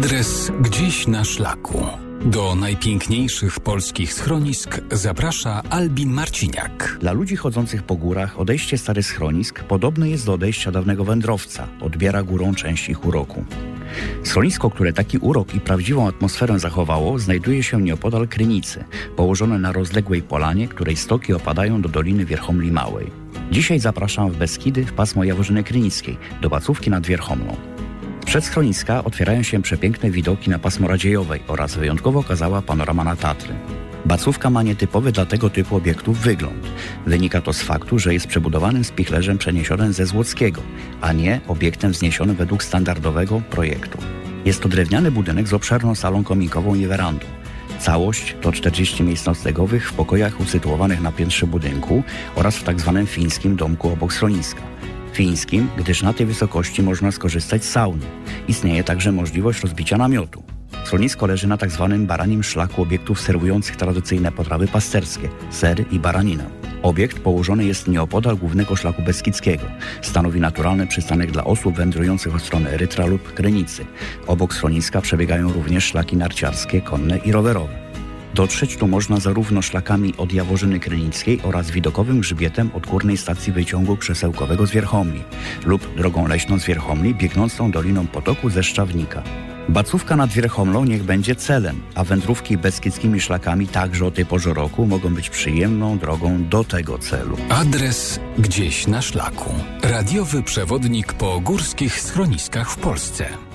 Adres gdzieś na szlaku. Do najpiękniejszych polskich schronisk zaprasza Albin Marciniak. Dla ludzi chodzących po górach odejście starych schronisk podobne jest do odejścia dawnego wędrowca. Odbiera górą część ich uroku. Schronisko, które taki urok i prawdziwą atmosferę zachowało, znajduje się nieopodal Krynicy, położone na rozległej polanie, której stoki opadają do Doliny Wierchomli Małej. Dzisiaj zapraszam w Beskidy w pasmo Jaworzyny Krynickiej, do Bacówki nad Wierchomlą. Przed schroniska otwierają się przepiękne widoki na pasmo Radziejowej oraz wyjątkowo okazała panorama na Tatry. Bacówka ma nietypowy dla tego typu obiektów wygląd. Wynika to z faktu, że jest przebudowanym spichlerzem przeniesionym ze Złockiego, a nie obiektem wzniesionym według standardowego projektu. Jest to drewniany budynek z obszerną salą kominkową i werandą. Całość to 40 miejsc noclegowych w pokojach usytuowanych na piętrze budynku oraz w tzw. Tak fińskim domku obok schroniska fińskim, gdyż na tej wysokości można skorzystać z sauny. Istnieje także możliwość rozbicia namiotu. Schronisko leży na tzw. Tak baranim szlaku obiektów serwujących tradycyjne potrawy pasterskie, sery i baraninę. Obiekt położony jest nieopodal głównego szlaku Beskidzkiego. Stanowi naturalny przystanek dla osób wędrujących od strony Erytra lub Krynicy. Obok schroniska przebiegają również szlaki narciarskie, konne i rowerowe. Dotrzeć tu można zarówno szlakami od Jaworzyny Krynickiej oraz widokowym grzbietem od górnej stacji wyciągu przesełkowego z Wierchomli lub drogą leśną z Wierchomli biegnącą doliną potoku ze Szczawnika. Bacówka nad Wierchomlą niech będzie celem, a wędrówki beskidzkimi szlakami także o tej porze roku mogą być przyjemną drogą do tego celu. Adres gdzieś na szlaku. Radiowy przewodnik po górskich schroniskach w Polsce.